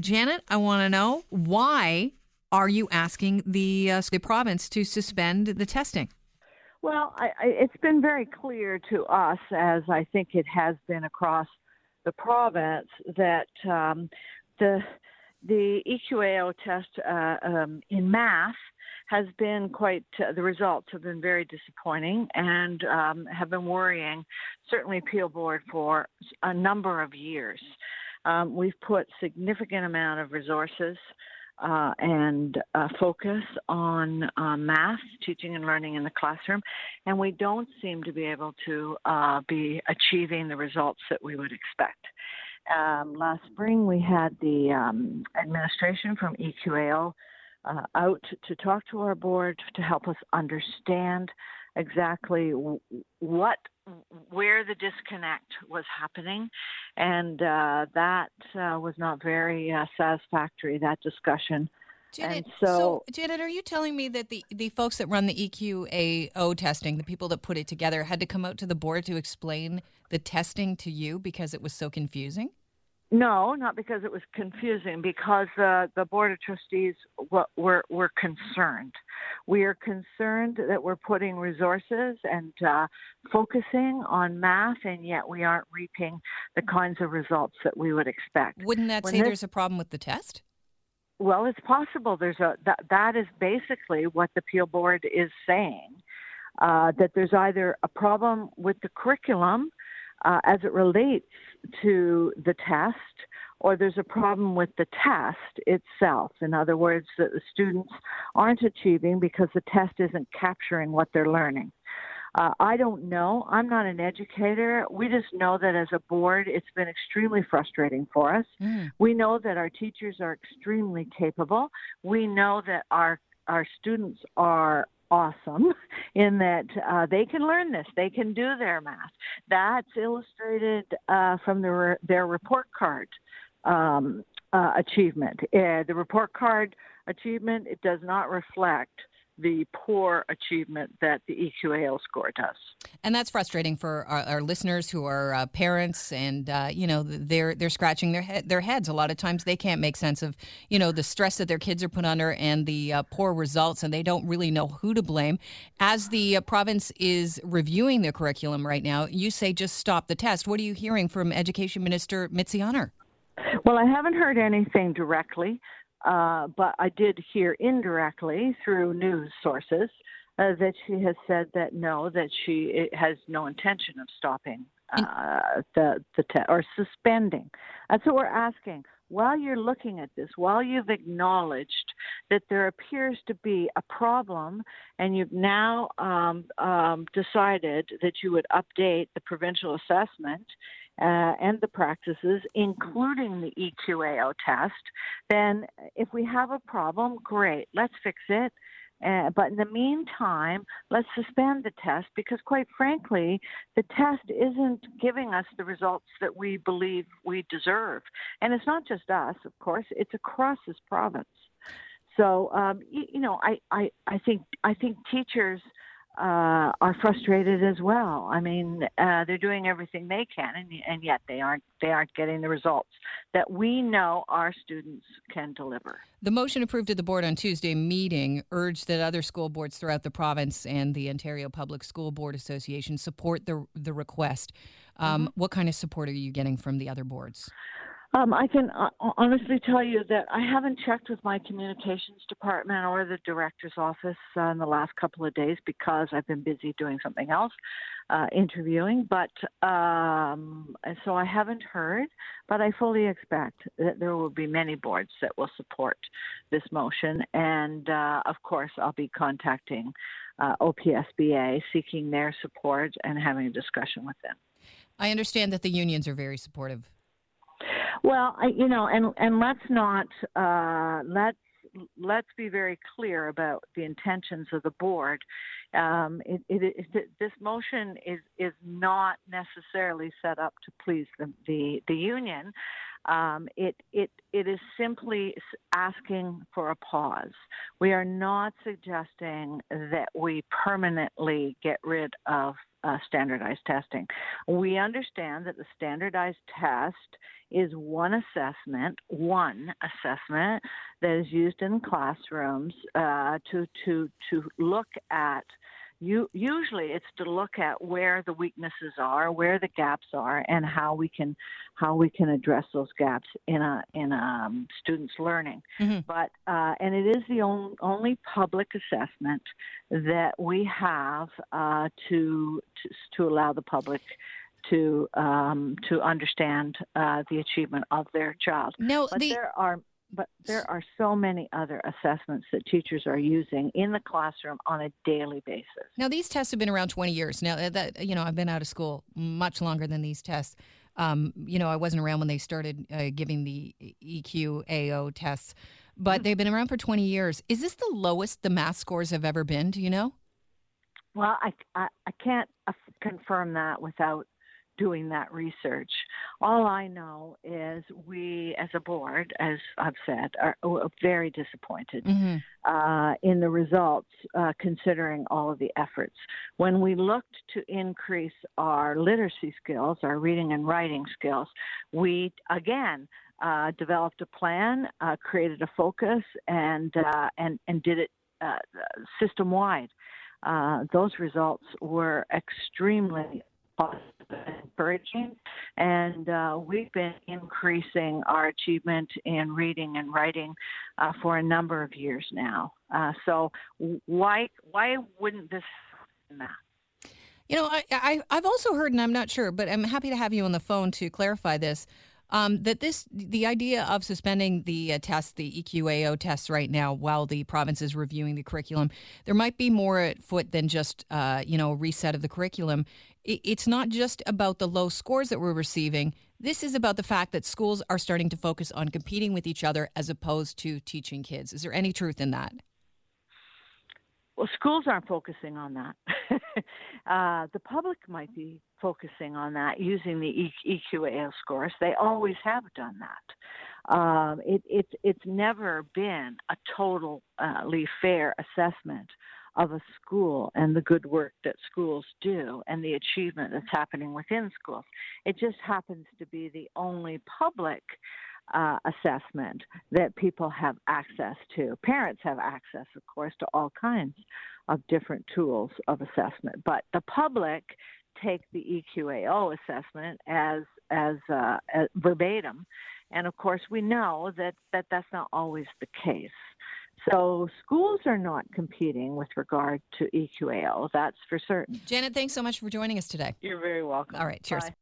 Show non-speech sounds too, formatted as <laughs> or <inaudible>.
Janet, I want to know why are you asking the, uh, the province to suspend the testing? Well, I, I, it's been very clear to us, as I think it has been across the province, that um, the the EQAO test uh, um, in math has been quite, uh, the results have been very disappointing and um, have been worrying, certainly Peel Board, for a number of years. Um, we've put significant amount of resources uh, and uh, focus on uh, math, teaching and learning in the classroom, and we don't seem to be able to uh, be achieving the results that we would expect. Um, last spring, we had the um, administration from EQAO uh, out to talk to our board to help us understand exactly what where the disconnect was happening, and uh, that uh, was not very uh, satisfactory. That discussion. Janet, so, so, Janet, are you telling me that the, the folks that run the EQAO testing, the people that put it together, had to come out to the board to explain the testing to you because it was so confusing? No, not because it was confusing, because uh, the Board of Trustees were, were concerned. We are concerned that we're putting resources and uh, focusing on math, and yet we aren't reaping the kinds of results that we would expect. Wouldn't that when say this, there's a problem with the test? Well, it's possible. There's a that, that is basically what the Peel Board is saying. Uh, that there's either a problem with the curriculum uh, as it relates to the test, or there's a problem with the test itself. In other words, that the students aren't achieving because the test isn't capturing what they're learning. Uh, I don't know. I'm not an educator. We just know that as a board, it's been extremely frustrating for us. Mm. We know that our teachers are extremely capable. We know that our our students are awesome <laughs> in that uh, they can learn this. They can do their math. That's illustrated uh, from the their report card um, uh, achievement. The report card achievement it does not reflect the poor achievement that the EQAO score does. And that's frustrating for our, our listeners who are uh, parents, and uh, you know they're they're scratching their he- their heads. A lot of times they can't make sense of you know the stress that their kids are put under and the uh, poor results, and they don't really know who to blame. As the uh, province is reviewing their curriculum right now, you say just stop the test. What are you hearing from Education Minister Mitzi Hunter? Well, I haven't heard anything directly. Uh, but I did hear indirectly through news sources uh, that she has said that no, that she has no intention of stopping uh, the the te- or suspending. That's what we're asking. While you're looking at this, while you've acknowledged that there appears to be a problem, and you've now um, um, decided that you would update the provincial assessment uh, and the practices, including the EQAO test, then if we have a problem, great, let's fix it. Uh, but in the meantime, let's suspend the test because, quite frankly, the test isn't giving us the results that we believe we deserve. And it's not just us, of course; it's across this province. So, um, you, you know, I, I, I think I think teachers uh, are frustrated as well. I mean, uh, they're doing everything they can, and, and yet they aren't they aren't getting the results that we know our students can deliver. The motion approved at the board on Tuesday meeting urged that other school boards throughout the province and the Ontario Public School Board Association support the the request. Um, mm-hmm. What kind of support are you getting from the other boards? Um, I can uh, honestly tell you that I haven't checked with my communications department or the director's office uh, in the last couple of days because I've been busy doing something else, uh, interviewing. But um, so I haven't heard, but I fully expect that there will be many boards that will support this motion. And uh, of course, I'll be contacting uh, OPSBA seeking their support and having a discussion with them. I understand that the unions are very supportive well, I, you know, and and let's not uh, let's let's be very clear about the intentions of the board. Um, it, it, it, this motion is is not necessarily set up to please the the, the union. Um, it it it is simply asking for a pause. We are not suggesting that we permanently get rid of uh, standardized testing. We understand that the standardized test is one assessment, one assessment that is used in classrooms uh, to to to look at you, usually it's to look at where the weaknesses are, where the gaps are, and how we can how we can address those gaps in a in a um, student's learning. Mm-hmm. But uh, and it is the on, only public assessment that we have uh, to, to to allow the public to um, to understand uh, the achievement of their child. No, but the... there are but there are so many other assessments that teachers are using in the classroom on a daily basis. Now, these tests have been around 20 years. Now, uh, that you know, I've been out of school much longer than these tests. Um, you know, I wasn't around when they started uh, giving the EQAO tests, but mm-hmm. they've been around for 20 years. Is this the lowest the math scores have ever been? Do you know? Well, I, I, I can't confirm that without doing that research. All I know is we, as a board, as I've said, are, very disappointed mm-hmm. uh, in the results, uh, considering all of the efforts. When we looked to increase our literacy skills, our reading and writing skills, we again uh, developed a plan, uh, created a focus, and uh, and and did it uh, system wide. those results were extremely encouraging. And uh, we've been increasing our achievement in reading and writing uh, for a number of years now. Uh, so why why wouldn't this happen? You know, I, I I've also heard, and I'm not sure, but I'm happy to have you on the phone to clarify this. Um, that this the idea of suspending the uh, tests, the EQAO tests right now, while the province is reviewing the curriculum, there might be more at foot than just uh, you know a reset of the curriculum it's not just about the low scores that we're receiving. This is about the fact that schools are starting to focus on competing with each other as opposed to teaching kids. Is there any truth in that? Well, schools aren't focusing on that. <laughs> uh, the public might be focusing on that using the EQAO scores. They always have done that. Um, it, it's it's never been a totally fair assessment of a school and the good work that schools do and the achievement that's happening within schools. It just happens to be the only public uh, assessment that people have access to. Parents have access, of course, to all kinds of different tools of assessment, but the public take the EQAO assessment as as, uh, as verbatim, and of course we know that, that that's not always the case. So schools are not competing with regard to EQAO. That's for certain. Janet, thanks so much for joining us today. You're very welcome. All right, cheers. Bye.